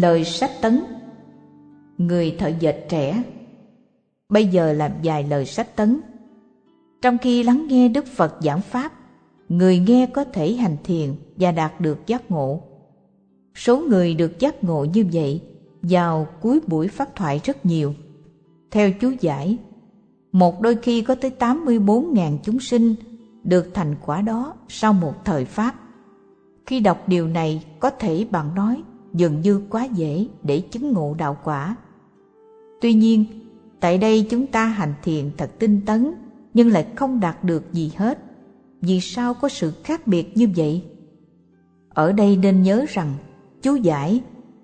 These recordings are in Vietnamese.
Lời sách tấn Người thợ dệt trẻ Bây giờ làm dài lời sách tấn Trong khi lắng nghe Đức Phật giảng Pháp Người nghe có thể hành thiền và đạt được giác ngộ Số người được giác ngộ như vậy vào cuối buổi phát thoại rất nhiều. Theo chú giải, một đôi khi có tới 84.000 chúng sinh được thành quả đó sau một thời Pháp. Khi đọc điều này có thể bạn nói dường như quá dễ để chứng ngộ đạo quả. Tuy nhiên, tại đây chúng ta hành thiền thật tinh tấn nhưng lại không đạt được gì hết. Vì sao có sự khác biệt như vậy? Ở đây nên nhớ rằng chú giải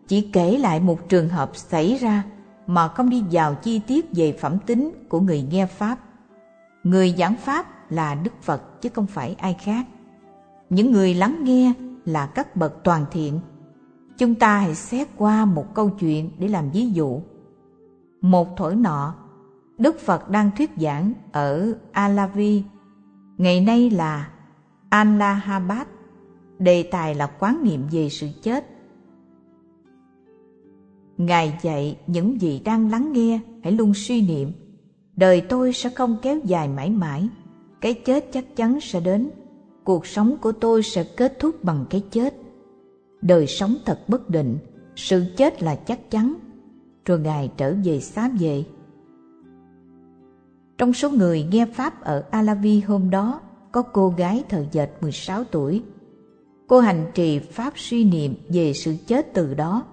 chỉ kể lại một trường hợp xảy ra mà không đi vào chi tiết về phẩm tính của người nghe Pháp. Người giảng Pháp là Đức Phật chứ không phải ai khác. Những người lắng nghe là các bậc toàn thiện. Chúng ta hãy xét qua một câu chuyện để làm ví dụ. Một thổi nọ, Đức Phật đang thuyết giảng ở Alavi, ngày nay là Allahabad, đề tài là quán niệm về sự chết. Ngài dạy những gì đang lắng nghe hãy luôn suy niệm Đời tôi sẽ không kéo dài mãi mãi Cái chết chắc chắn sẽ đến Cuộc sống của tôi sẽ kết thúc bằng cái chết Đời sống thật bất định Sự chết là chắc chắn Rồi Ngài trở về xá về Trong số người nghe Pháp ở Alavi hôm đó Có cô gái thợ dệt 16 tuổi Cô hành trì Pháp suy niệm về sự chết từ đó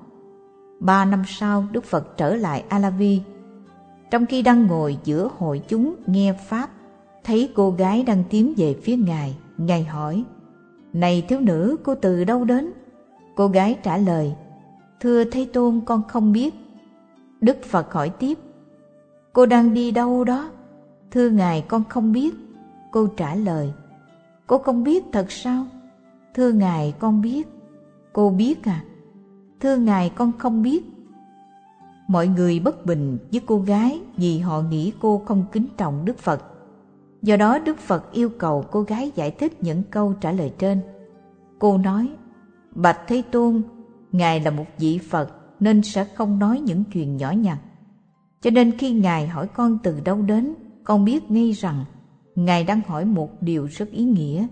Ba năm sau, Đức Phật trở lại Alavi. Trong khi đang ngồi giữa hội chúng nghe Pháp, thấy cô gái đang tiến về phía Ngài. Ngài hỏi, Này thiếu nữ, cô từ đâu đến? Cô gái trả lời, Thưa Thế Tôn, con không biết. Đức Phật hỏi tiếp, Cô đang đi đâu đó? Thưa Ngài, con không biết. Cô trả lời, Cô không biết thật sao? Thưa Ngài, con biết. Cô biết à? thưa ngài con không biết mọi người bất bình với cô gái vì họ nghĩ cô không kính trọng đức phật do đó đức phật yêu cầu cô gái giải thích những câu trả lời trên cô nói bạch thế tôn ngài là một vị phật nên sẽ không nói những chuyện nhỏ nhặt cho nên khi ngài hỏi con từ đâu đến con biết ngay rằng ngài đang hỏi một điều rất ý nghĩa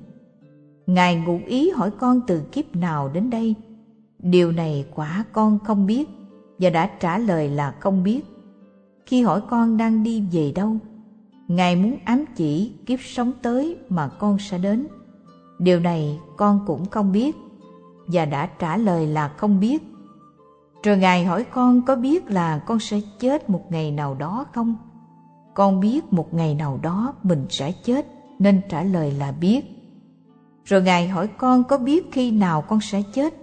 ngài ngụ ý hỏi con từ kiếp nào đến đây Điều này quả con không biết và đã trả lời là không biết. Khi hỏi con đang đi về đâu, Ngài muốn ám chỉ kiếp sống tới mà con sẽ đến. Điều này con cũng không biết và đã trả lời là không biết. Rồi Ngài hỏi con có biết là con sẽ chết một ngày nào đó không? Con biết một ngày nào đó mình sẽ chết nên trả lời là biết. Rồi Ngài hỏi con có biết khi nào con sẽ chết?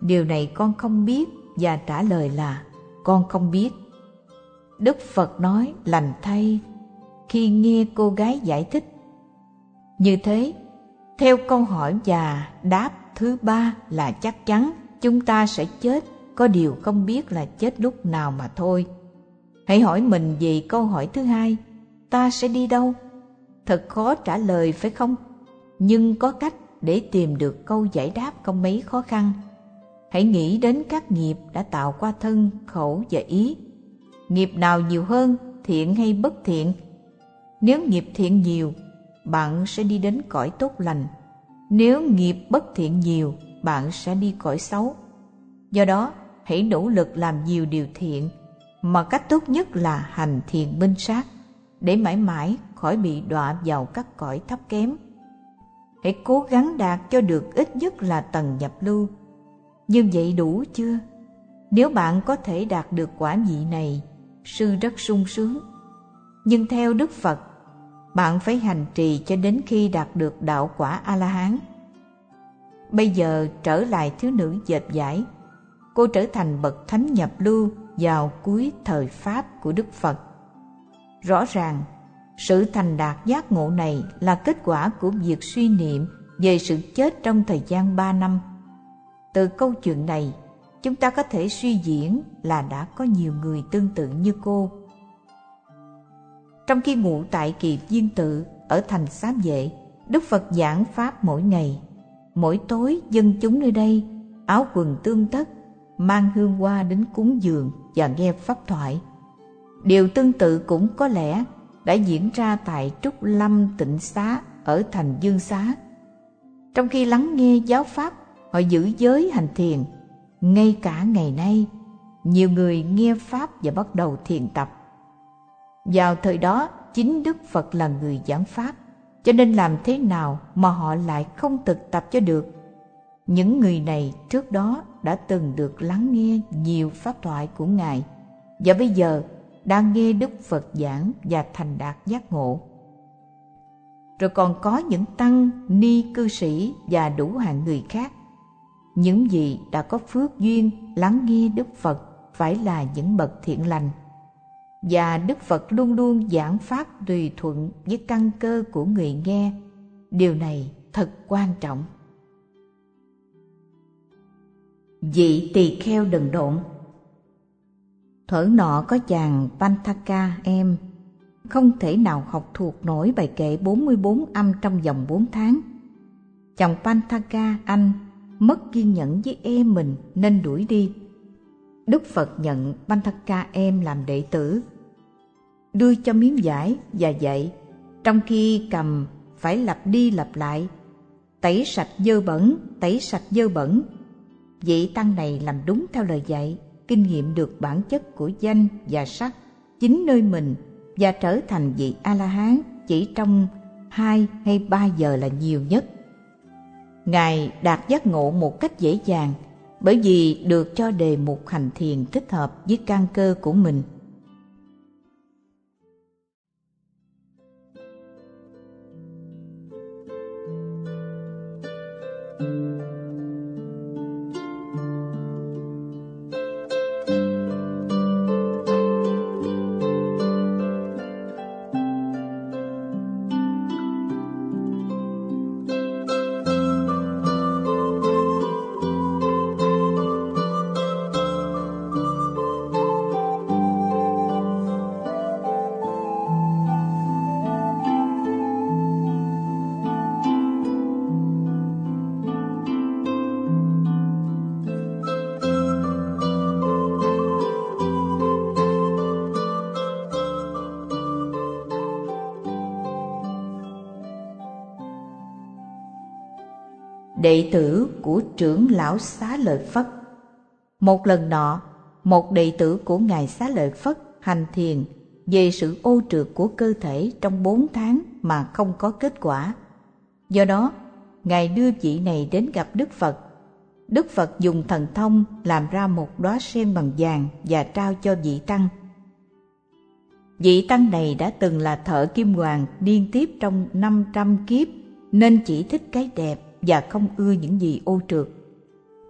Điều này con không biết và trả lời là con không biết. Đức Phật nói lành thay khi nghe cô gái giải thích. Như thế, theo câu hỏi và đáp thứ ba là chắc chắn chúng ta sẽ chết, có điều không biết là chết lúc nào mà thôi. Hãy hỏi mình về câu hỏi thứ hai, ta sẽ đi đâu? Thật khó trả lời phải không? Nhưng có cách để tìm được câu giải đáp không mấy khó khăn. Hãy nghĩ đến các nghiệp đã tạo qua thân, khẩu và ý. Nghiệp nào nhiều hơn, thiện hay bất thiện? Nếu nghiệp thiện nhiều, bạn sẽ đi đến cõi tốt lành. Nếu nghiệp bất thiện nhiều, bạn sẽ đi cõi xấu. Do đó, hãy nỗ lực làm nhiều điều thiện, mà cách tốt nhất là hành thiền minh sát, để mãi mãi khỏi bị đọa vào các cõi thấp kém. Hãy cố gắng đạt cho được ít nhất là tầng nhập lưu, như vậy đủ chưa? Nếu bạn có thể đạt được quả vị này, sư rất sung sướng. Nhưng theo Đức Phật, bạn phải hành trì cho đến khi đạt được đạo quả A-la-hán. Bây giờ trở lại thiếu nữ dệt giải, cô trở thành bậc thánh nhập lưu vào cuối thời Pháp của Đức Phật. Rõ ràng, sự thành đạt giác ngộ này là kết quả của việc suy niệm về sự chết trong thời gian ba năm từ câu chuyện này, chúng ta có thể suy diễn là đã có nhiều người tương tự như cô. Trong khi ngủ tại kỳ viên tự ở thành xám vệ, Đức Phật giảng Pháp mỗi ngày. Mỗi tối dân chúng nơi đây áo quần tương tất, mang hương hoa đến cúng dường và nghe pháp thoại. Điều tương tự cũng có lẽ đã diễn ra tại Trúc Lâm Tịnh Xá ở thành Dương Xá. Trong khi lắng nghe giáo pháp, họ giữ giới hành thiền. Ngay cả ngày nay, nhiều người nghe pháp và bắt đầu thiền tập. Vào thời đó, chính Đức Phật là người giảng pháp, cho nên làm thế nào mà họ lại không thực tập cho được? Những người này trước đó đã từng được lắng nghe nhiều pháp thoại của Ngài và bây giờ đang nghe Đức Phật giảng và thành đạt giác ngộ. Rồi còn có những tăng, ni cư sĩ và đủ hạng người khác. Những gì đã có phước duyên lắng nghe Đức Phật phải là những bậc thiện lành. Và Đức Phật luôn luôn giảng pháp tùy thuận với căn cơ của người nghe. Điều này thật quan trọng. Vị tỳ kheo đần độn. Thuở nọ có chàng Pantaka em. Không thể nào học thuộc nổi bài kệ 44 âm trong vòng 4 tháng. Chồng Pantaka anh mất kiên nhẫn với em mình nên đuổi đi. Đức Phật nhận Pantaka em làm đệ tử. Đưa cho miếng giải và dạy Trong khi cầm phải lặp đi lặp lại. Tẩy sạch dơ bẩn, tẩy sạch dơ bẩn. Vị tăng này làm đúng theo lời dạy, kinh nghiệm được bản chất của danh và sắc chính nơi mình và trở thành vị A-la-hán chỉ trong hai hay ba giờ là nhiều nhất. Ngài đạt giác ngộ một cách dễ dàng bởi vì được cho đề mục hành thiền thích hợp với căn cơ của mình – đệ tử của trưởng lão xá lợi phất. Một lần nọ, một đệ tử của ngài xá lợi phất hành thiền về sự ô trượt của cơ thể trong bốn tháng mà không có kết quả. Do đó, ngài đưa vị này đến gặp đức phật. Đức phật dùng thần thông làm ra một đóa sen bằng vàng và trao cho vị tăng. Vị tăng này đã từng là thợ kim hoàng liên tiếp trong năm trăm kiếp, nên chỉ thích cái đẹp và không ưa những gì ô trượt.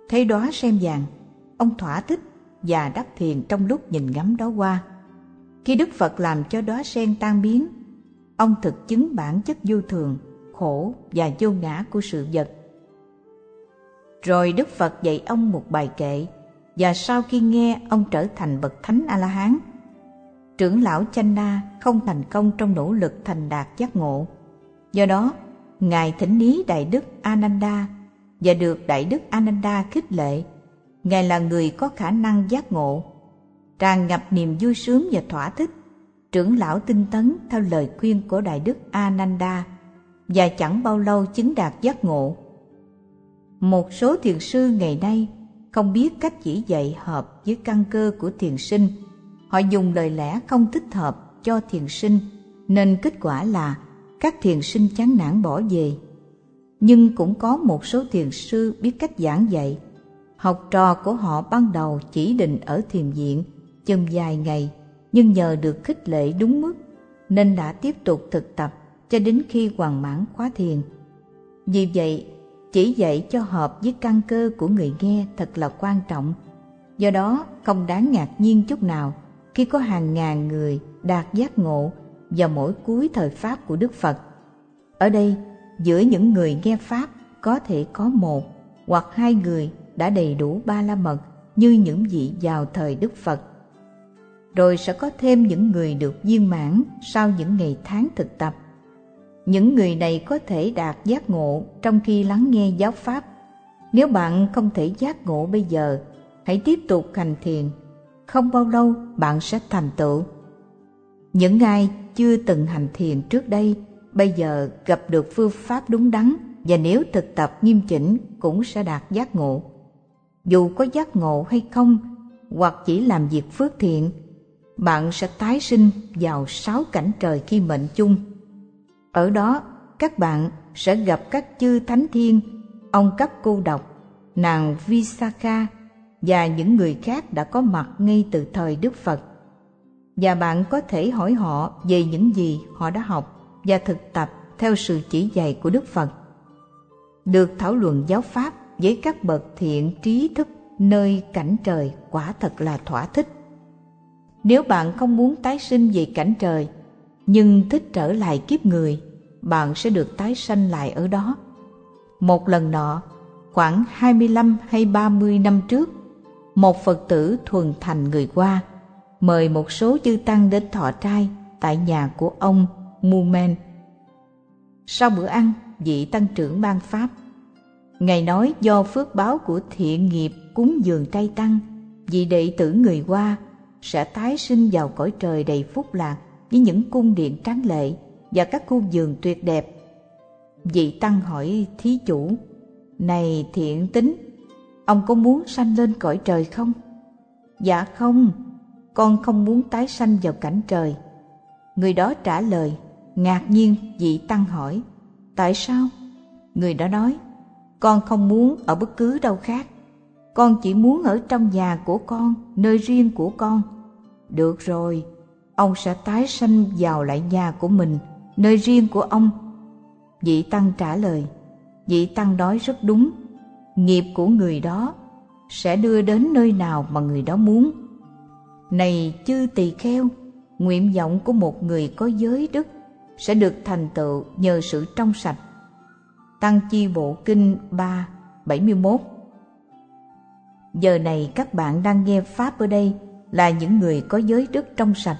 Thấy đóa sen vàng, ông thỏa thích và đắc thiền trong lúc nhìn ngắm đó qua. Khi Đức Phật làm cho đóa sen tan biến, ông thực chứng bản chất vô thường, khổ và vô ngã của sự vật. Rồi Đức Phật dạy ông một bài kệ, và sau khi nghe ông trở thành bậc thánh A-la-hán. Trưởng lão Chanh Na không thành công trong nỗ lực thành đạt giác ngộ. Do đó, Ngài thỉnh lý Đại Đức Ananda và được Đại Đức Ananda khích lệ. Ngài là người có khả năng giác ngộ, tràn ngập niềm vui sướng và thỏa thích. Trưởng lão tinh tấn theo lời khuyên của Đại Đức Ananda và chẳng bao lâu chứng đạt giác ngộ. Một số thiền sư ngày nay không biết cách chỉ dạy hợp với căn cơ của thiền sinh. Họ dùng lời lẽ không thích hợp cho thiền sinh nên kết quả là các thiền sinh chán nản bỏ về. Nhưng cũng có một số thiền sư biết cách giảng dạy. Học trò của họ ban đầu chỉ định ở thiền viện chừng vài ngày, nhưng nhờ được khích lệ đúng mức nên đã tiếp tục thực tập cho đến khi hoàn mãn khóa thiền. Vì vậy, chỉ dạy cho hợp với căn cơ của người nghe thật là quan trọng. Do đó, không đáng ngạc nhiên chút nào khi có hàng ngàn người đạt giác ngộ vào mỗi cuối thời Pháp của Đức Phật. Ở đây, giữa những người nghe Pháp có thể có một hoặc hai người đã đầy đủ ba la mật như những vị vào thời Đức Phật. Rồi sẽ có thêm những người được viên mãn sau những ngày tháng thực tập. Những người này có thể đạt giác ngộ trong khi lắng nghe giáo Pháp. Nếu bạn không thể giác ngộ bây giờ, hãy tiếp tục hành thiền. Không bao lâu bạn sẽ thành tựu. Những ai chưa từng hành thiền trước đây, bây giờ gặp được phương pháp đúng đắn và nếu thực tập nghiêm chỉnh cũng sẽ đạt giác ngộ. Dù có giác ngộ hay không, hoặc chỉ làm việc phước thiện, bạn sẽ tái sinh vào sáu cảnh trời khi mệnh chung. Ở đó, các bạn sẽ gặp các chư thánh thiên, ông cấp cô độc, nàng Visakha và những người khác đã có mặt ngay từ thời Đức Phật. Và bạn có thể hỏi họ về những gì họ đã học và thực tập theo sự chỉ dạy của Đức Phật. Được thảo luận giáo pháp với các bậc thiện trí thức nơi cảnh trời quả thật là thỏa thích. Nếu bạn không muốn tái sinh về cảnh trời, nhưng thích trở lại kiếp người, bạn sẽ được tái sanh lại ở đó. Một lần nọ, khoảng 25 hay 30 năm trước, một Phật tử thuần thành người qua, mời một số chư tăng đến thọ trai tại nhà của ông Mumen. Sau bữa ăn, vị tăng trưởng ban pháp. Ngài nói do phước báo của thiện nghiệp cúng dường trai tăng, vị đệ tử người qua sẽ tái sinh vào cõi trời đầy phúc lạc với những cung điện tráng lệ và các khu vườn tuyệt đẹp. Vị tăng hỏi thí chủ, này thiện tính, ông có muốn sanh lên cõi trời không? Dạ không, con không muốn tái sanh vào cảnh trời. Người đó trả lời, ngạc nhiên vị tăng hỏi, tại sao? Người đó nói, con không muốn ở bất cứ đâu khác. Con chỉ muốn ở trong nhà của con, nơi riêng của con. Được rồi, ông sẽ tái sanh vào lại nhà của mình, nơi riêng của ông. Vị Tăng trả lời, vị Tăng nói rất đúng, nghiệp của người đó sẽ đưa đến nơi nào mà người đó muốn. Này chư tỳ kheo, nguyện vọng của một người có giới đức sẽ được thành tựu nhờ sự trong sạch. Tăng Chi Bộ Kinh 3, 71 Giờ này các bạn đang nghe Pháp ở đây là những người có giới đức trong sạch.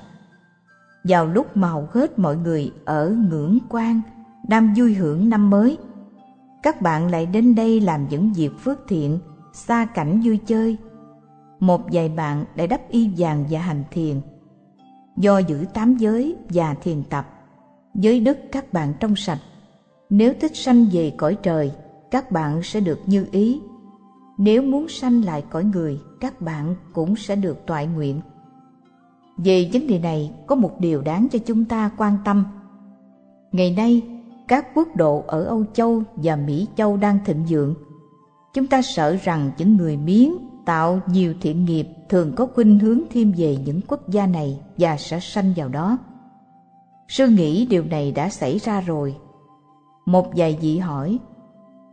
Vào lúc mà hầu hết mọi người ở ngưỡng quan, đang vui hưởng năm mới, các bạn lại đến đây làm những việc phước thiện, xa cảnh vui chơi. Một vài bạn đã đắp y vàng và hành thiền. Do giữ tám giới và thiền tập, giới đức các bạn trong sạch. Nếu thích sanh về cõi trời, các bạn sẽ được như ý nếu muốn sanh lại cõi người, các bạn cũng sẽ được toại nguyện. Về vấn đề này, có một điều đáng cho chúng ta quan tâm. Ngày nay, các quốc độ ở Âu Châu và Mỹ Châu đang thịnh vượng. Chúng ta sợ rằng những người miếng tạo nhiều thiện nghiệp thường có khuynh hướng thêm về những quốc gia này và sẽ sanh vào đó. Sư nghĩ điều này đã xảy ra rồi. Một vài vị hỏi,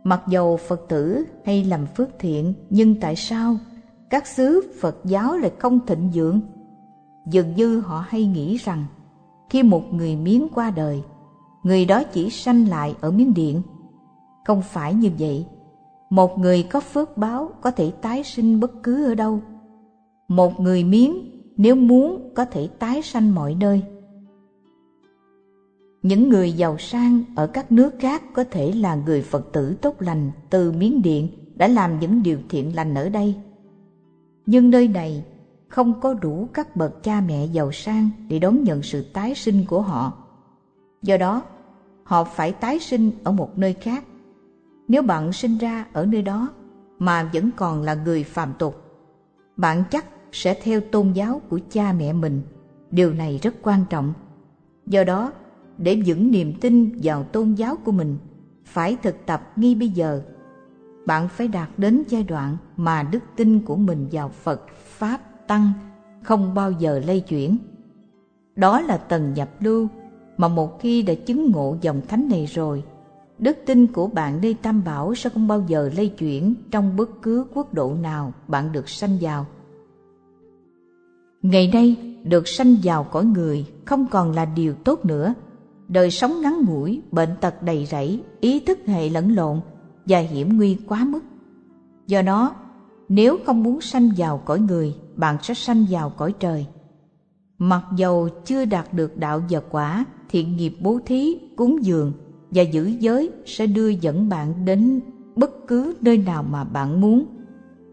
Mặc dầu Phật tử hay làm phước thiện, nhưng tại sao các xứ Phật giáo lại không thịnh vượng? Dường như họ hay nghĩ rằng khi một người miếng qua đời, người đó chỉ sanh lại ở miếng điện. Không phải như vậy. Một người có phước báo có thể tái sinh bất cứ ở đâu. Một người miếng nếu muốn có thể tái sanh mọi nơi. Những người giàu sang ở các nước khác có thể là người Phật tử tốt lành từ Miến Điện đã làm những điều thiện lành ở đây. Nhưng nơi này không có đủ các bậc cha mẹ giàu sang để đón nhận sự tái sinh của họ. Do đó, họ phải tái sinh ở một nơi khác. Nếu bạn sinh ra ở nơi đó mà vẫn còn là người phạm tục, bạn chắc sẽ theo tôn giáo của cha mẹ mình. Điều này rất quan trọng. Do đó, để vững niềm tin vào tôn giáo của mình phải thực tập ngay bây giờ bạn phải đạt đến giai đoạn mà đức tin của mình vào phật pháp tăng không bao giờ lay chuyển đó là tầng nhập lưu mà một khi đã chứng ngộ dòng thánh này rồi đức tin của bạn nơi tam bảo sẽ không bao giờ lây chuyển trong bất cứ quốc độ nào bạn được sanh vào ngày nay được sanh vào cõi người không còn là điều tốt nữa đời sống ngắn ngủi, bệnh tật đầy rẫy, ý thức hệ lẫn lộn và hiểm nguy quá mức. Do đó, nếu không muốn sanh vào cõi người, bạn sẽ sanh vào cõi trời. Mặc dầu chưa đạt được đạo và quả, thiện nghiệp bố thí, cúng dường và giữ giới sẽ đưa dẫn bạn đến bất cứ nơi nào mà bạn muốn.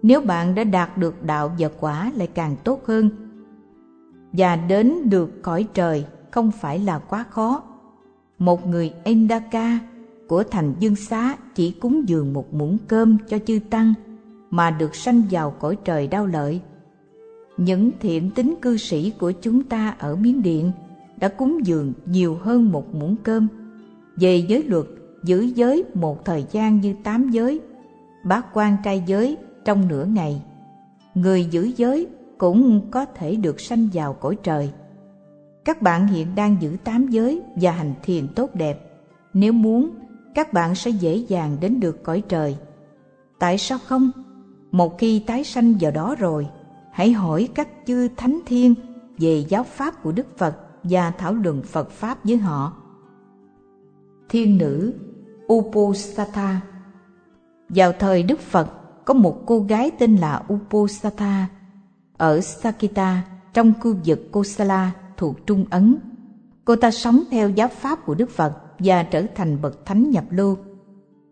nếu bạn đã đạt được đạo và quả lại càng tốt hơn và đến được cõi trời không phải là quá khó. Một người endaka của thành dương xá chỉ cúng dường một muỗng cơm cho chư tăng mà được sanh vào cõi trời đau lợi. Những thiện tính cư sĩ của chúng ta ở miến điện đã cúng dường nhiều hơn một muỗng cơm về giới luật giữ giới một thời gian như tám giới bát quan trai giới trong nửa ngày. Người giữ giới cũng có thể được sanh vào cõi trời. Các bạn hiện đang giữ tám giới và hành thiền tốt đẹp. Nếu muốn, các bạn sẽ dễ dàng đến được cõi trời. Tại sao không? Một khi tái sanh vào đó rồi, hãy hỏi các chư thánh thiên về giáo pháp của đức phật và thảo luận phật pháp với họ thiên nữ uposatha vào thời đức phật, có một cô gái tên là uposatha ở sakita, trong khu vực kosala, thuộc trung ấn. Cô ta sống theo giáo pháp của đức phật và trở thành bậc thánh nhập lưu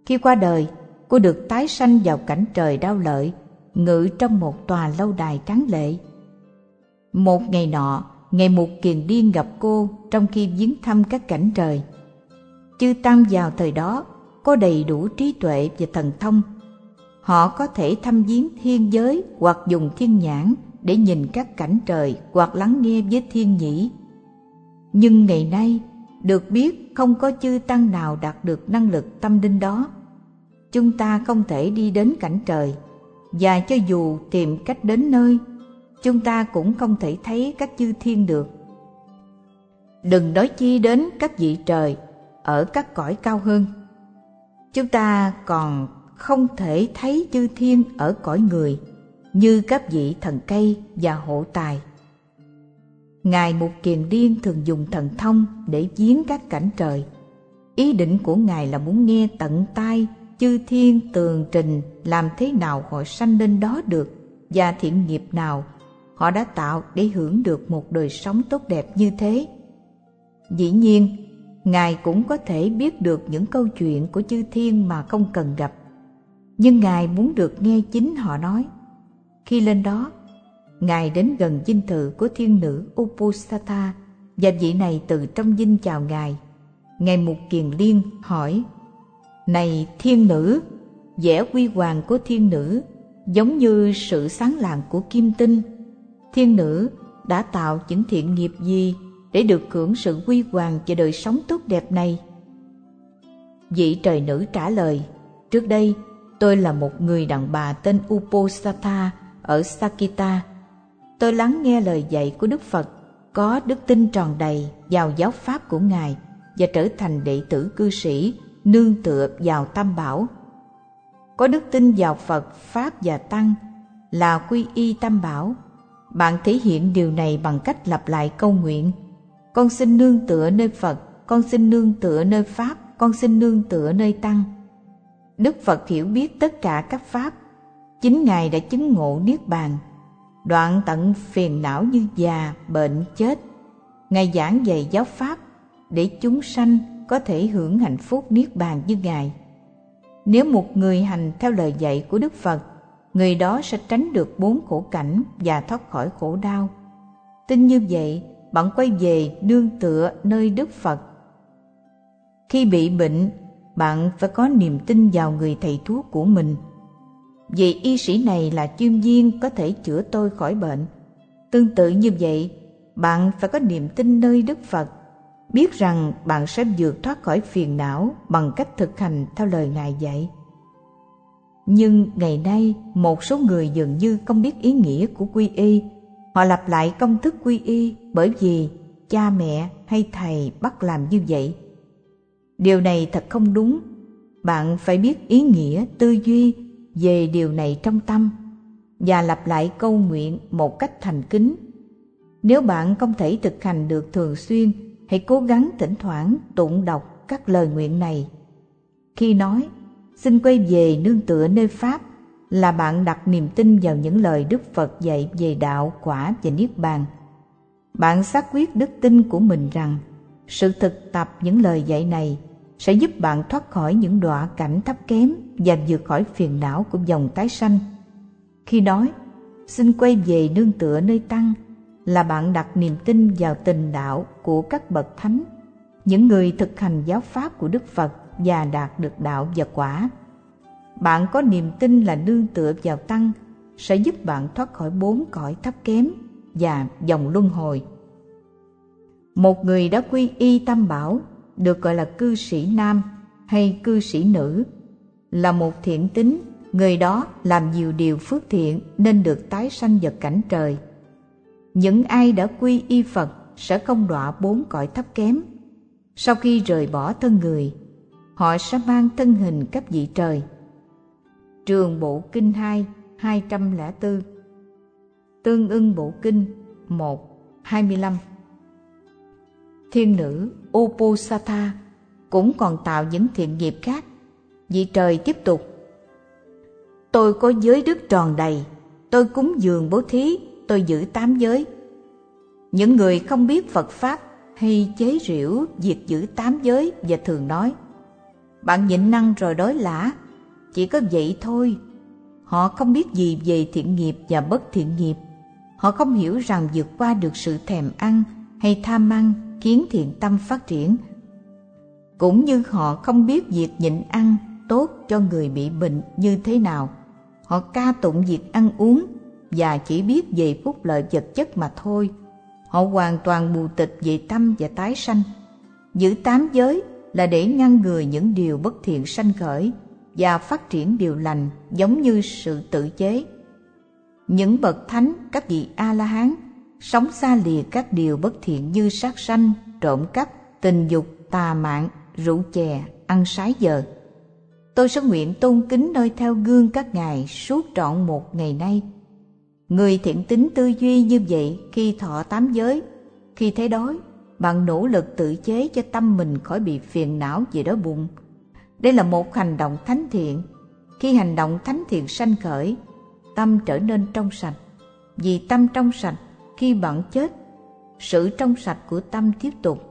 khi qua đời, cô được tái sanh vào cảnh trời đau lợi, ngự trong một tòa lâu đài tráng lệ. Một ngày nọ, ngày một kiền điên gặp cô trong khi viếng thăm các cảnh trời chư tăng vào thời đó, có đầy đủ trí tuệ và thần thông. Họ có thể thăm viếng thiên giới hoặc dùng thiên nhãn để nhìn các cảnh trời hoặc lắng nghe với thiên nhĩ. Nhưng ngày nay, được biết không có chư tăng nào đạt được năng lực tâm linh đó. Chúng ta không thể đi đến cảnh trời, và cho dù tìm cách đến nơi, chúng ta cũng không thể thấy các chư thiên được. Đừng nói chi đến các vị trời ở các cõi cao hơn. Chúng ta còn không thể thấy chư thiên ở cõi người như các vị thần cây và hộ tài. Ngài một kiền điên thường dùng thần thông để giếng các cảnh trời. Ý định của ngài là muốn nghe tận tai chư thiên tường trình làm thế nào họ sanh lên đó được và thiện nghiệp nào họ đã tạo để hưởng được một đời sống tốt đẹp như thế. Dĩ nhiên ngài cũng có thể biết được những câu chuyện của chư thiên mà không cần gặp. Nhưng ngài muốn được nghe chính họ nói. Khi lên đó, ngài đến gần dinh thự của thiên nữ upusatha và vị này từ trong dinh chào ngài. Ngài mục kiền liên hỏi, này thiên nữ, vẻ quy hoàng của thiên nữ giống như sự sáng lạng của kim tinh. Thiên nữ đã tạo những thiện nghiệp gì để được hưởng sự quy hoàng và đời sống tốt đẹp này. Vị trời nữ trả lời, trước đây, tôi là một người đàn bà tên uposatha ở sakita. Tôi lắng nghe lời dạy của đức phật, có đức tin tròn đầy vào giáo pháp của ngài và trở thành đệ tử cư sĩ nương tựa vào tam bảo. Có đức tin vào phật, pháp và tăng là quy y tam bảo. Bạn thể hiện điều này bằng cách lặp lại câu nguyện con xin nương tựa nơi phật, con xin nương tựa nơi pháp, con xin nương tựa nơi tăng. Đức phật hiểu biết tất cả các pháp. Chính ngài đã chứng ngộ niết bàn. Đoạn tận phiền não như già, bệnh, chết. Ngài giảng dạy giáo pháp để chúng sanh có thể hưởng hạnh phúc niết bàn như ngài. Nếu một người hành theo lời dạy của đức phật, người đó sẽ tránh được bốn khổ cảnh và thoát khỏi khổ đau. Tin như vậy bạn quay về nương tựa nơi đức phật. Khi bị bệnh, bạn phải có niềm tin vào người thầy thuốc của mình. Vì y sĩ này là chuyên viên có thể chữa tôi khỏi bệnh. Tương tự như vậy, bạn phải có niềm tin nơi đức phật. Biết rằng bạn sẽ vượt thoát khỏi phiền não bằng cách thực hành theo lời ngài dạy. Nhưng ngày nay, một số người dường như không biết ý nghĩa của quy y họ lặp lại công thức quy y bởi vì cha mẹ hay thầy bắt làm như vậy. Điều này thật không đúng. Bạn phải biết ý nghĩa tư duy về điều này trong tâm và lặp lại câu nguyện một cách thành kính. Nếu bạn không thể thực hành được thường xuyên, hãy cố gắng thỉnh thoảng tụng đọc các lời nguyện này. Khi nói, xin quay về nương tựa nơi pháp là bạn đặt niềm tin vào những lời đức phật dạy về đạo, quả và niết bàn. Bạn xác quyết đức tin của mình rằng sự thực tập những lời dạy này sẽ giúp bạn thoát khỏi những đọa cảnh thấp kém và vượt khỏi phiền não của dòng tái sanh. Khi nói, xin quay về nương tựa nơi tăng, là bạn đặt niềm tin vào tình đạo của các bậc thánh, những người thực hành giáo pháp của đức phật và đạt được đạo và quả bạn có niềm tin là nương tựa vào tăng, sẽ giúp bạn thoát khỏi bốn cõi thấp kém và dòng luân hồi. Một người đã quy y tam bảo, được gọi là cư sĩ nam hay cư sĩ nữ, là một thiện tính người đó làm nhiều điều phước thiện nên được tái sanh vào cảnh trời. Những ai đã quy y phật sẽ không đọa bốn cõi thấp kém. Sau khi rời bỏ thân người, họ sẽ mang thân hình các vị trời trường bộ kinh 2 204 tương ưng bộ kinh 1 25 thiên nữ Oposatha cũng còn tạo những thiện nghiệp khác. Vị trời tiếp tục. Tôi có giới đức tròn đầy. Tôi cúng dường bố thí. Tôi giữ tám giới. Những người không biết phật pháp hay chế rỉu việc giữ tám giới và thường nói, bạn nhịn năng rồi đói lã chỉ có vậy thôi. Họ không biết gì về thiện nghiệp và bất thiện nghiệp. Họ không hiểu rằng vượt qua được sự thèm ăn hay tham ăn khiến thiện tâm phát triển. Cũng như họ không biết việc nhịn ăn tốt cho người bị bệnh như thế nào, họ ca tụng việc ăn uống và chỉ biết về phúc lợi vật chất mà thôi. Họ hoàn toàn bù tịch về tâm và tái sanh. Giữ tám giới là để ngăn ngừa những điều bất thiện sanh khởi và phát triển điều lành giống như sự tự chế. Những bậc thánh, các vị a la hán sống xa lìa các điều bất thiện như sát sanh, trộm cắp, tình dục, tà mạng, rượu chè, ăn sái giờ tôi sẽ nguyện tôn kính nơi theo gương các ngài suốt trọn một ngày nay. Người thiện tính tư duy như vậy khi thọ tám giới, khi thấy đói bạn nỗ lực tự chế cho tâm mình khỏi bị phiền não gì đó bụng đây là một hành động thánh thiện. Khi hành động thánh thiện sanh khởi, tâm trở nên trong sạch. Vì tâm trong sạch, khi bạn chết, sự trong sạch của tâm tiếp tục.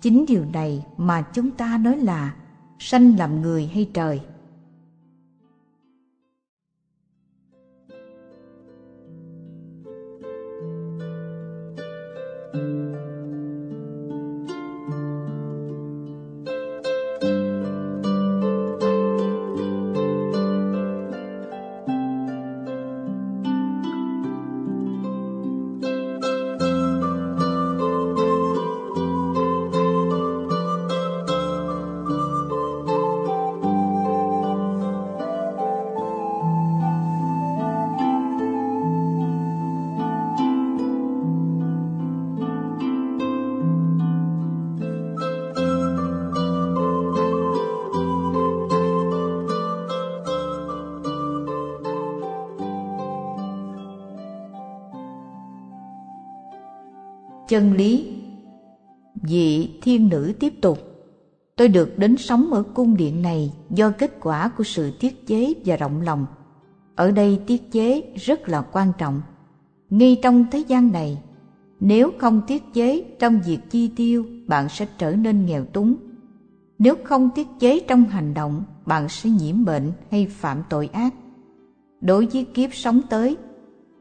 Chính điều này mà chúng ta nói là sanh làm người hay trời. Chân lý. Vị thiên nữ tiếp tục, tôi được đến sống ở cung điện này do kết quả của sự tiết chế và rộng lòng. Ở đây tiết chế rất là quan trọng. Ngay trong thế gian này, nếu không tiết chế trong việc chi tiêu, bạn sẽ trở nên nghèo túng. Nếu không tiết chế trong hành động, bạn sẽ nhiễm bệnh hay phạm tội ác. Đối với kiếp sống tới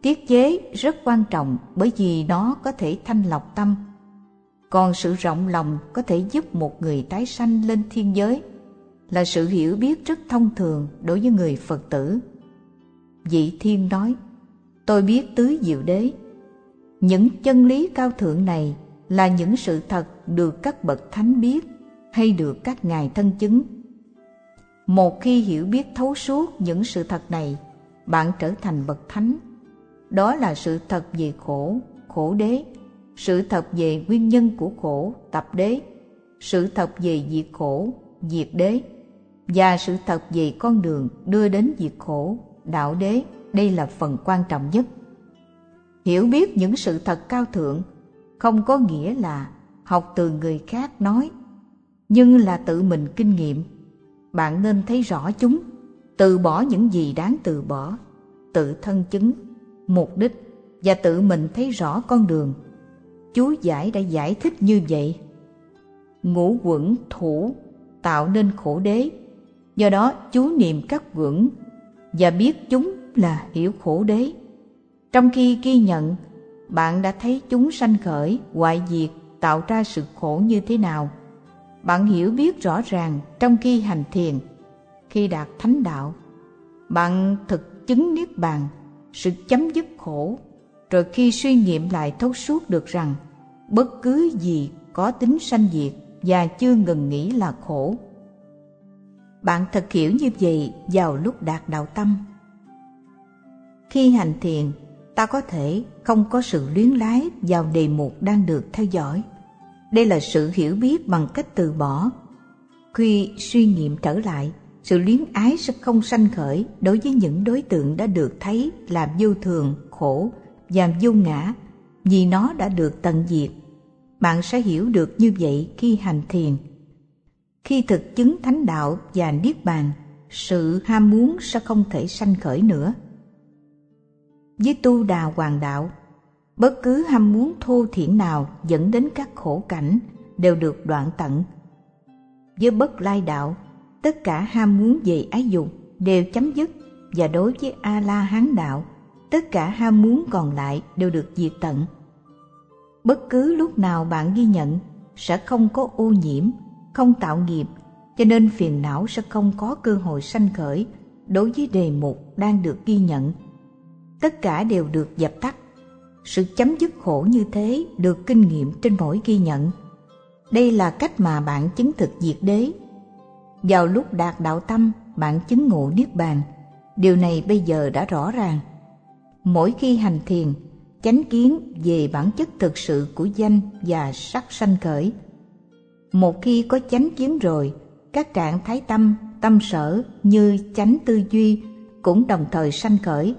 tiết chế rất quan trọng bởi vì nó có thể thanh lọc tâm. Còn sự rộng lòng có thể giúp một người tái sanh lên thiên giới là sự hiểu biết rất thông thường đối với người phật tử. Vị thiên nói, tôi biết tứ diệu đế. Những chân lý cao thượng này là những sự thật được các bậc thánh biết hay được các ngài thân chứng. Một khi hiểu biết thấu suốt những sự thật này, bạn trở thành bậc thánh đó là sự thật về khổ khổ đế, sự thật về nguyên nhân của khổ, tập đế, sự thật về diệt khổ, diệt đế, và sự thật về con đường đưa đến diệt khổ, đạo đế. Đây là phần quan trọng nhất. Hiểu biết những sự thật cao thượng không có nghĩa là học từ người khác nói, nhưng là tự mình kinh nghiệm. Bạn nên thấy rõ chúng, từ bỏ những gì đáng từ bỏ, tự thân chứng mục đích và tự mình thấy rõ con đường. Chú giải đã giải thích như vậy. Ngũ quẩn thủ tạo nên khổ đế, do đó chú niệm các quẩn và biết chúng là hiểu khổ đế. Trong khi ghi nhận, bạn đã thấy chúng sanh khởi, hoại diệt, tạo ra sự khổ như thế nào. Bạn hiểu biết rõ ràng trong khi hành thiền, khi đạt thánh đạo, bạn thực chứng niết bàn, sự chấm dứt khổ, rồi khi suy nghiệm lại thấu suốt được rằng bất cứ gì có tính sanh diệt và chưa ngừng nghĩ là khổ. Bạn thật hiểu như vậy vào lúc đạt đạo tâm. Khi hành thiền, ta có thể không có sự luyến lái vào đề mục đang được theo dõi. Đây là sự hiểu biết bằng cách từ bỏ. Khi suy nghiệm trở lại, sự luyến ái sẽ không sanh khởi đối với những đối tượng đã được thấy là vô thường, khổ và vô ngã vì nó đã được tận diệt. Bạn sẽ hiểu được như vậy khi hành thiền. Khi thực chứng thánh đạo và niết bàn, sự ham muốn sẽ không thể sanh khởi nữa. Với tu đà hoàng đạo, bất cứ ham muốn thô thiển nào dẫn đến các khổ cảnh đều được đoạn tận. Với bất lai đạo, tất cả ham muốn về ái dục đều chấm dứt, và đối với a la hán đạo, tất cả ham muốn còn lại đều được diệt tận. Bất cứ lúc nào bạn ghi nhận sẽ không có ô nhiễm, không tạo nghiệp, cho nên phiền não sẽ không có cơ hội sanh khởi đối với đề mục đang được ghi nhận. Tất cả đều được dập tắt. Sự chấm dứt khổ như thế được kinh nghiệm trên mỗi ghi nhận. Đây là cách mà bạn chứng thực diệt đế vào lúc đạt đạo tâm, bạn chứng ngộ Niết Bàn. Điều này bây giờ đã rõ ràng. Mỗi khi hành thiền, chánh kiến về bản chất thực sự của danh và sắc sanh khởi. Một khi có chánh kiến rồi, các trạng thái tâm, tâm sở như chánh tư duy cũng đồng thời sanh khởi.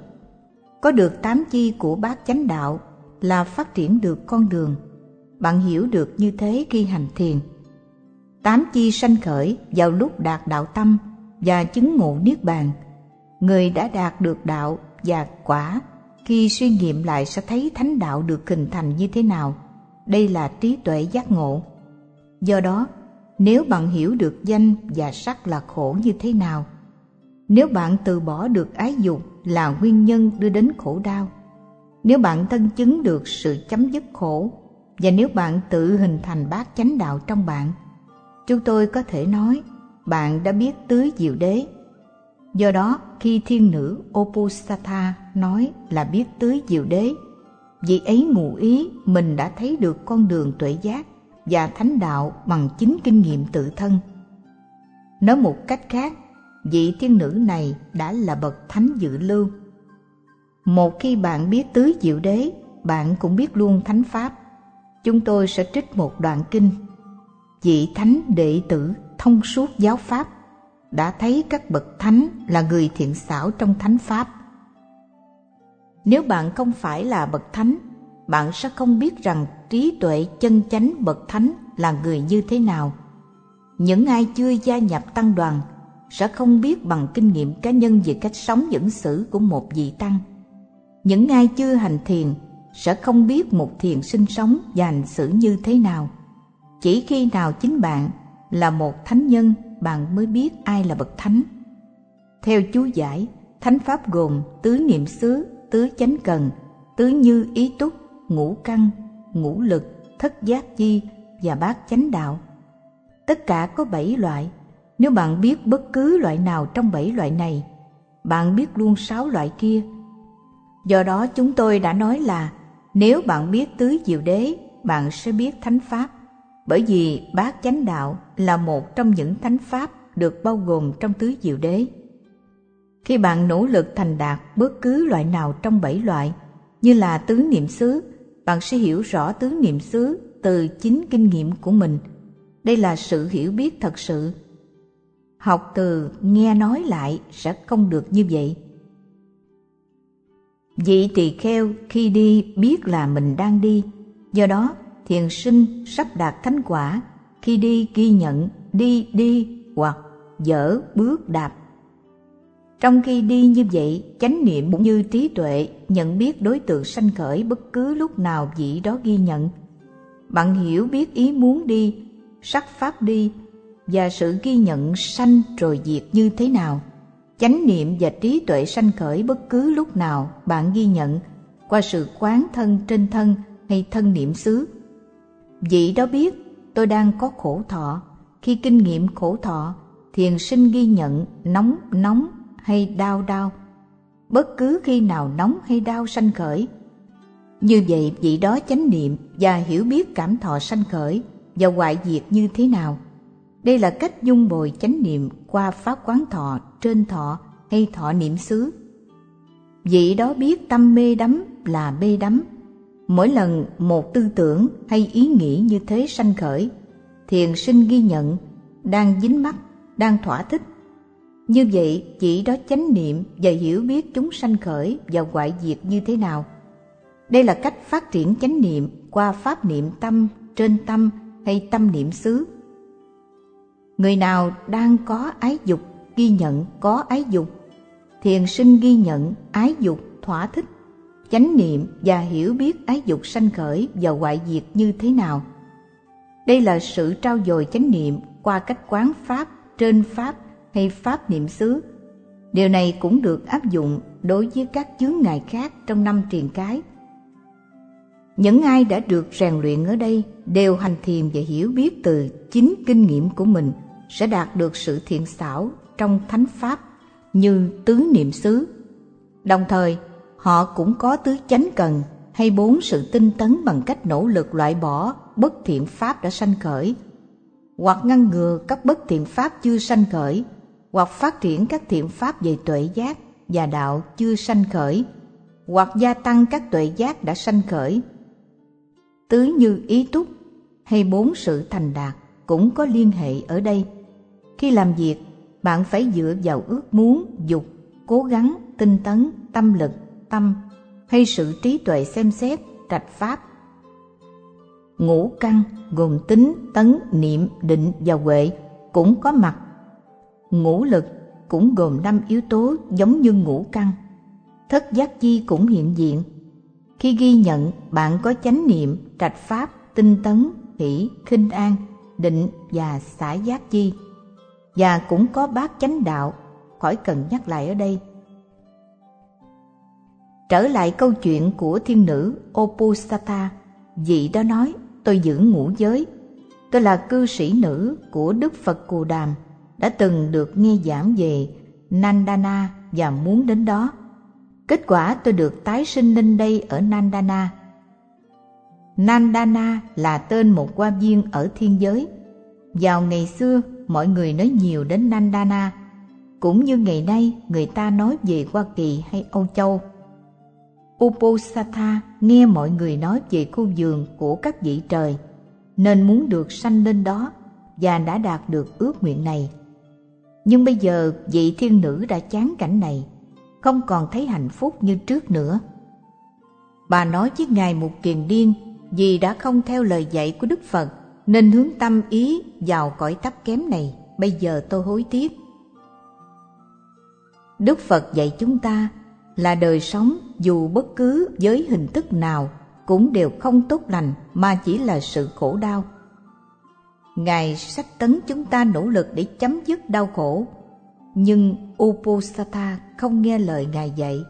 Có được tám chi của bát chánh đạo là phát triển được con đường. Bạn hiểu được như thế khi hành thiền tám chi sanh khởi vào lúc đạt đạo tâm và chứng ngộ niết bàn. Người đã đạt được đạo và quả, khi suy nghiệm lại sẽ thấy thánh đạo được hình thành như thế nào. Đây là trí tuệ giác ngộ. Do đó, nếu bạn hiểu được danh và sắc là khổ như thế nào, nếu bạn từ bỏ được ái dục là nguyên nhân đưa đến khổ đau, nếu bạn thân chứng được sự chấm dứt khổ, và nếu bạn tự hình thành bát chánh đạo trong bạn chúng tôi có thể nói bạn đã biết tưới diệu đế. Do đó, khi thiên nữ Opusatha nói là biết tưới diệu đế, vị ấy ngụ ý mình đã thấy được con đường tuệ giác và thánh đạo bằng chính kinh nghiệm tự thân. Nói một cách khác, vị thiên nữ này đã là bậc thánh dự lưu. Một khi bạn biết tứ diệu đế, bạn cũng biết luôn thánh pháp. Chúng tôi sẽ trích một đoạn kinh vị thánh đệ tử thông suốt giáo pháp, đã thấy các bậc thánh là người thiện xảo trong thánh pháp. Nếu bạn không phải là bậc thánh, bạn sẽ không biết rằng trí tuệ chân chánh bậc thánh là người như thế nào. Những ai chưa gia nhập tăng đoàn sẽ không biết bằng kinh nghiệm cá nhân về cách sống dẫn xử của một vị tăng. Những ai chưa hành thiền sẽ không biết một thiền sinh sống và hành xử như thế nào chỉ khi nào chính bạn là một thánh nhân, bạn mới biết ai là bậc thánh. Theo chú giải, thánh pháp gồm tứ niệm xứ, tứ chánh cần, tứ như ý túc, ngũ căn, ngũ lực, thất giác chi và bát chánh đạo. Tất cả có bảy loại. Nếu bạn biết bất cứ loại nào trong bảy loại này, bạn biết luôn sáu loại kia. Do đó chúng tôi đã nói là nếu bạn biết tứ diệu đế, bạn sẽ biết thánh pháp bởi vì bát chánh đạo là một trong những thánh pháp được bao gồm trong tứ diệu đế. Khi bạn nỗ lực thành đạt bất cứ loại nào trong bảy loại, như là tứ niệm xứ, bạn sẽ hiểu rõ tứ niệm xứ từ chính kinh nghiệm của mình. Đây là sự hiểu biết thật sự. Học từ nghe nói lại sẽ không được như vậy. Vị tỳ kheo khi đi biết là mình đang đi, do đó thiền sinh sắp đạt thánh quả, khi đi ghi nhận, đi đi, hoặc dở bước đạp. Trong khi đi như vậy, chánh niệm cũng như trí tuệ nhận biết đối tượng sanh khởi bất cứ lúc nào vị đó ghi nhận. Bạn hiểu biết ý muốn đi, sắc pháp đi, và sự ghi nhận sanh rồi diệt như thế nào. Chánh niệm và trí tuệ sanh khởi bất cứ lúc nào bạn ghi nhận, qua sự quán thân trên thân hay thân niệm xứ. Vị đó biết tôi đang có khổ thọ. Khi kinh nghiệm khổ thọ, thiền sinh ghi nhận nóng nóng hay đau đau. Bất cứ khi nào nóng hay đau sanh khởi. Như vậy vị đó chánh niệm và hiểu biết cảm thọ sanh khởi và hoại diệt như thế nào. Đây là cách dung bồi chánh niệm qua pháp quán thọ, trên thọ hay thọ niệm xứ. Vị đó biết tâm mê đắm là mê đắm. Mỗi lần một tư tưởng hay ý nghĩ như thế sanh khởi, thiền sinh ghi nhận, đang dính mắc, đang thỏa thích. Như vậy, chỉ đó chánh niệm và hiểu biết chúng sanh khởi và hoại diệt như thế nào. Đây là cách phát triển chánh niệm qua pháp niệm tâm, trên tâm hay tâm niệm xứ. Người nào đang có ái dục, ghi nhận có ái dục. Thiền sinh ghi nhận ái dục, thỏa thích, chánh niệm và hiểu biết ái dục sanh khởi và hoại diệt như thế nào. Đây là sự trao dồi chánh niệm qua cách quán pháp, trên pháp hay pháp niệm xứ. Điều này cũng được áp dụng đối với các chướng ngại khác trong năm triền cái. Những ai đã được rèn luyện ở đây đều hành thiền và hiểu biết từ chính kinh nghiệm của mình sẽ đạt được sự thiện xảo trong thánh pháp như tứ niệm xứ. Đồng thời, họ cũng có tứ chánh cần hay bốn sự tinh tấn bằng cách nỗ lực loại bỏ bất thiện pháp đã sanh khởi, hoặc ngăn ngừa các bất thiện pháp chưa sanh khởi, hoặc phát triển các thiện pháp về tuệ giác và đạo chưa sanh khởi, hoặc gia tăng các tuệ giác đã sanh khởi. Tứ như ý túc hay bốn sự thành đạt cũng có liên hệ ở đây. Khi làm việc, bạn phải dựa vào ước muốn, dục, cố gắng, tinh tấn, tâm lực, tâm hay sự trí tuệ xem xét, trạch pháp. Ngũ căn gồm tính, tấn, niệm, định và huệ cũng có mặt. Ngũ lực cũng gồm năm yếu tố giống như ngũ căn. Thất giác chi cũng hiện diện. Khi ghi nhận bạn có chánh niệm, trạch pháp, tinh tấn, hỷ, khinh an, định và xả giác chi và cũng có bát chánh đạo, khỏi cần nhắc lại ở đây. Trở lại câu chuyện của thiên nữ Opusata, vị đó nói, tôi giữ ngũ giới. Tôi là cư sĩ nữ của Đức Phật Cù Đàm, đã từng được nghe giảng về Nandana và muốn đến đó. Kết quả tôi được tái sinh lên đây ở Nandana. Nandana là tên một quan viên ở thiên giới. Vào ngày xưa, mọi người nói nhiều đến Nandana, cũng như ngày nay người ta nói về Hoa Kỳ hay Âu Châu. Uposatha nghe mọi người nói về khu vườn của các vị trời, nên muốn được sanh lên đó và đã đạt được ước nguyện này. Nhưng bây giờ vị thiên nữ đã chán cảnh này, không còn thấy hạnh phúc như trước nữa. Bà nói với Ngài một Kiền Điên vì đã không theo lời dạy của Đức Phật nên hướng tâm ý vào cõi thấp kém này, bây giờ tôi hối tiếc. Đức Phật dạy chúng ta là đời sống dù bất cứ với hình thức nào cũng đều không tốt lành mà chỉ là sự khổ đau. Ngài sách tấn chúng ta nỗ lực để chấm dứt đau khổ, nhưng Uposatha không nghe lời Ngài dạy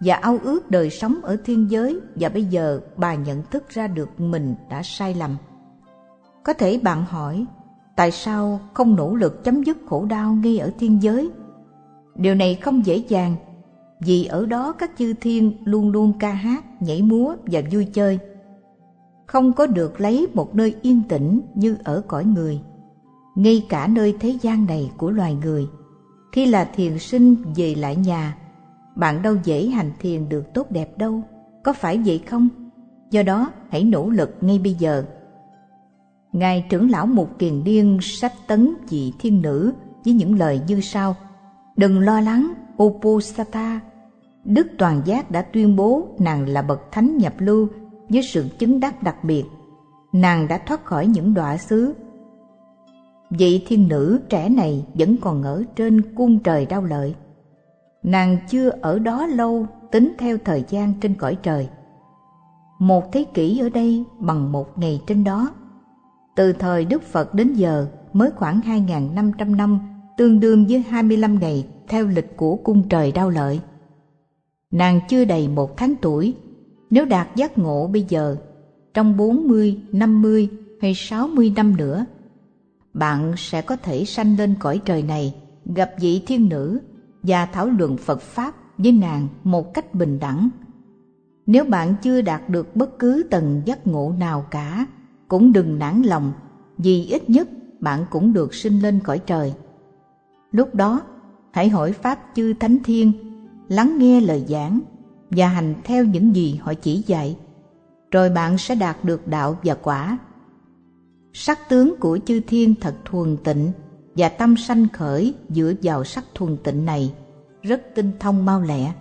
và ao ước đời sống ở thiên giới và bây giờ bà nhận thức ra được mình đã sai lầm. Có thể bạn hỏi, tại sao không nỗ lực chấm dứt khổ đau ngay ở thiên giới? Điều này không dễ dàng, vì ở đó các chư thiên luôn luôn ca hát, nhảy múa và vui chơi. Không có được lấy một nơi yên tĩnh như ở cõi người, ngay cả nơi thế gian này của loài người. Khi là thiền sinh về lại nhà, bạn đâu dễ hành thiền được tốt đẹp đâu, có phải vậy không? Do đó hãy nỗ lực ngay bây giờ Ngài trưởng lão Mục Kiền Điên sách tấn vị thiên nữ với những lời như sau. Đừng lo lắng, Uposatha. Đức Toàn Giác đã tuyên bố nàng là bậc thánh nhập lưu với sự chứng đắc đặc biệt. Nàng đã thoát khỏi những đọa xứ. Vị thiên nữ trẻ này vẫn còn ở trên cung trời đau lợi. Nàng chưa ở đó lâu tính theo thời gian trên cõi trời. Một thế kỷ ở đây bằng một ngày trên đó từ thời Đức Phật đến giờ mới khoảng 2.500 năm, tương đương với 25 ngày theo lịch của cung trời đau lợi. Nàng chưa đầy một tháng tuổi, nếu đạt giác ngộ bây giờ, trong 40, 50 hay 60 năm nữa, bạn sẽ có thể sanh lên cõi trời này, gặp vị thiên nữ và thảo luận Phật Pháp với nàng một cách bình đẳng. Nếu bạn chưa đạt được bất cứ tầng giác ngộ nào cả, cũng đừng nản lòng, vì ít nhất bạn cũng được sinh lên cõi trời. Lúc đó, hãy hỏi Pháp chư Thánh Thiên, lắng nghe lời giảng và hành theo những gì họ chỉ dạy, rồi bạn sẽ đạt được đạo và quả. Sắc tướng của chư thiên thật thuần tịnh và tâm sanh khởi dựa vào sắc thuần tịnh này rất tinh thông mau lẹ.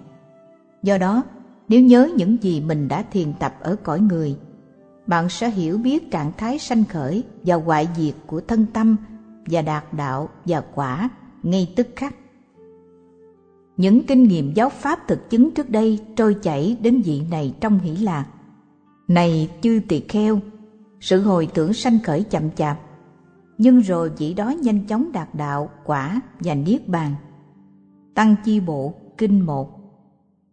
Do đó, nếu nhớ những gì mình đã thiền tập ở cõi người, bạn sẽ hiểu biết trạng thái sanh khởi và hoại diệt của thân tâm và đạt đạo và quả ngay tức khắc. Những kinh nghiệm giáo pháp thực chứng trước đây trôi chảy đến vị này trong hỷ lạc. Này chư tỳ kheo, sự hồi tưởng sanh khởi chậm chạp, nhưng rồi vị đó nhanh chóng đạt đạo, quả và niết bàn. Tăng chi bộ kinh 1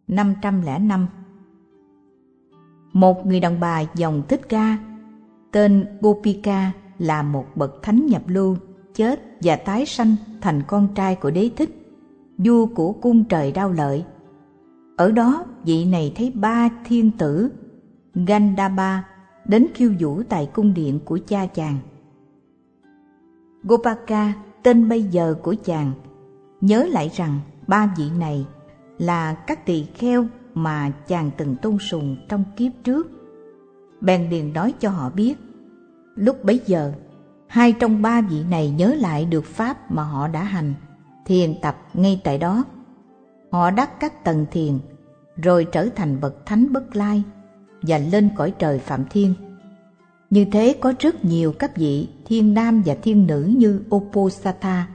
505 Một người đàn bà dòng Thích Ca tên Gopika là một bậc thánh nhập lưu chết và tái sanh thành con trai của đế thích, vua của cung trời đau lợi. Ở đó vị này thấy ba thiên tử Gandaba đến khiêu vũ tại cung điện của cha chàng. Gopaka, tên bây giờ của chàng, nhớ lại rằng ba vị này là các tỳ kheo mà chàng từng tôn sùng trong kiếp trước. Bèn liền nói cho họ biết, lúc bấy giờ hai trong ba vị này nhớ lại được pháp mà họ đã hành, thiền tập ngay tại đó. Họ đắc các tầng thiền, rồi trở thành bậc thánh bất lai và lên cõi trời phạm thiên. Như thế có rất nhiều các vị thiên nam và thiên nữ như Oposatha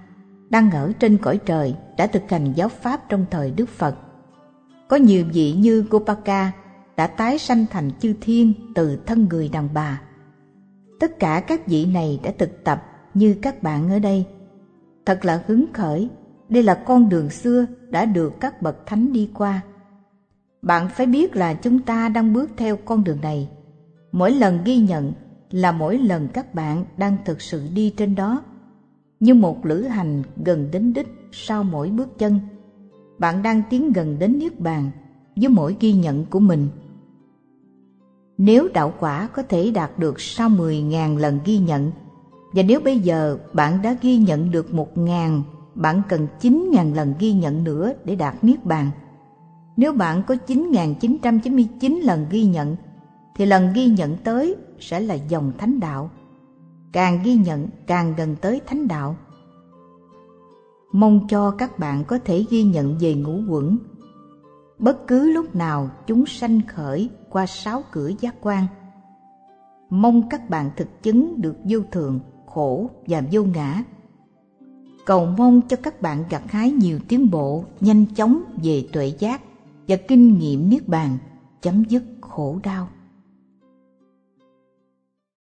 đang ở trên cõi trời đã thực hành giáo pháp trong thời Đức Phật. Có nhiều vị như Gopaka đã tái sanh thành chư thiên từ thân người đàn bà Tất cả các vị này đã thực tập như các bạn ở đây. Thật là hứng khởi, đây là con đường xưa đã được các bậc thánh đi qua. Bạn phải biết là chúng ta đang bước theo con đường này. Mỗi lần ghi nhận là mỗi lần các bạn đang thực sự đi trên đó. Như một lữ hành gần đến đích sau mỗi bước chân. Bạn đang tiến gần đến Niết Bàn với mỗi ghi nhận của mình nếu đạo quả có thể đạt được sau 10.000 lần ghi nhận, và nếu bây giờ bạn đã ghi nhận được 1.000, bạn cần 9.000 lần ghi nhận nữa để đạt Niết Bàn. Nếu bạn có 9.999 lần ghi nhận, thì lần ghi nhận tới sẽ là dòng thánh đạo. Càng ghi nhận càng gần tới thánh đạo. Mong cho các bạn có thể ghi nhận về ngũ quẩn bất cứ lúc nào chúng sanh khởi qua sáu cửa giác quan. Mong các bạn thực chứng được vô thường, khổ và vô ngã. Cầu mong cho các bạn gặt hái nhiều tiến bộ, nhanh chóng về tuệ giác và kinh nghiệm niết bàn, chấm dứt khổ đau.